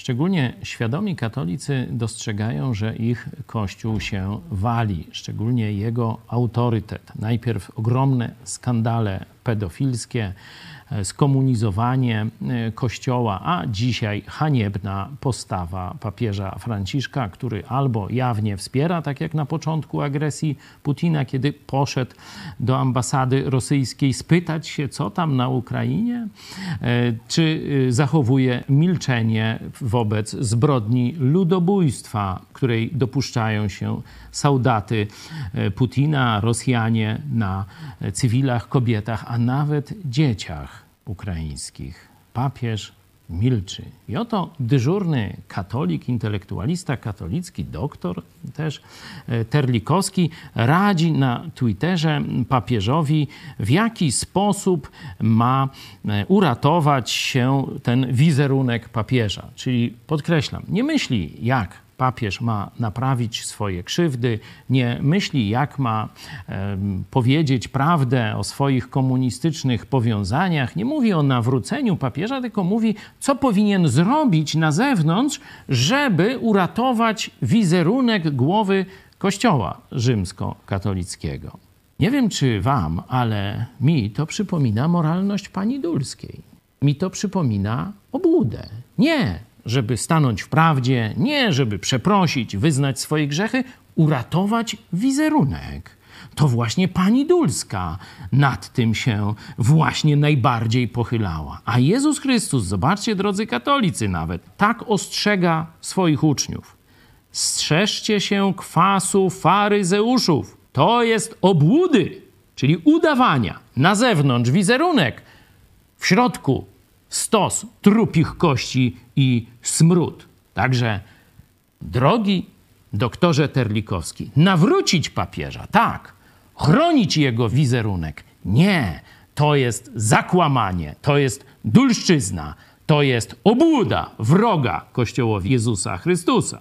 Szczególnie świadomi katolicy dostrzegają, że ich kościół się wali, szczególnie jego autorytet. Najpierw ogromne skandale pedofilskie, e, skomunizowanie e, Kościoła, a dzisiaj haniebna postawa papieża Franciszka, który albo jawnie wspiera, tak jak na początku agresji Putina, kiedy poszedł do ambasady rosyjskiej spytać się, co tam na Ukrainie, e, czy zachowuje milczenie wobec zbrodni ludobójstwa, której dopuszczają się saudaty Putina, Rosjanie na cywilach, kobietach, a nawet dzieciach ukraińskich. Papież milczy. I oto dyżurny katolik, intelektualista katolicki, doktor też e, Terlikowski radzi na Twitterze papieżowi, w jaki sposób ma e, uratować się ten wizerunek papieża. Czyli podkreślam, nie myśli jak papież ma naprawić swoje krzywdy, nie myśli, jak ma powiedzieć prawdę o swoich komunistycznych powiązaniach, nie mówi o nawróceniu papieża, tylko mówi, co powinien zrobić na zewnątrz, żeby uratować wizerunek głowy Kościoła rzymskokatolickiego. Nie wiem, czy wam, ale mi to przypomina moralność pani Dulskiej. Mi to przypomina obłudę. Nie, żeby stanąć w prawdzie, nie żeby przeprosić, wyznać swoje grzechy, uratować wizerunek. To właśnie pani Dulska nad tym się właśnie najbardziej pochylała. A Jezus Chrystus, zobaczcie, drodzy katolicy, nawet tak ostrzega swoich uczniów. Strzeżcie się kwasu faryzeuszów. To jest obłudy, czyli udawania. Na zewnątrz wizerunek, w środku stos trupich kości i smród. Także, drogi doktorze Terlikowski, nawrócić papieża, tak, chronić jego wizerunek. Nie, to jest zakłamanie, to jest dulszczyzna, to jest obłuda wroga Kościołowi Jezusa Chrystusa.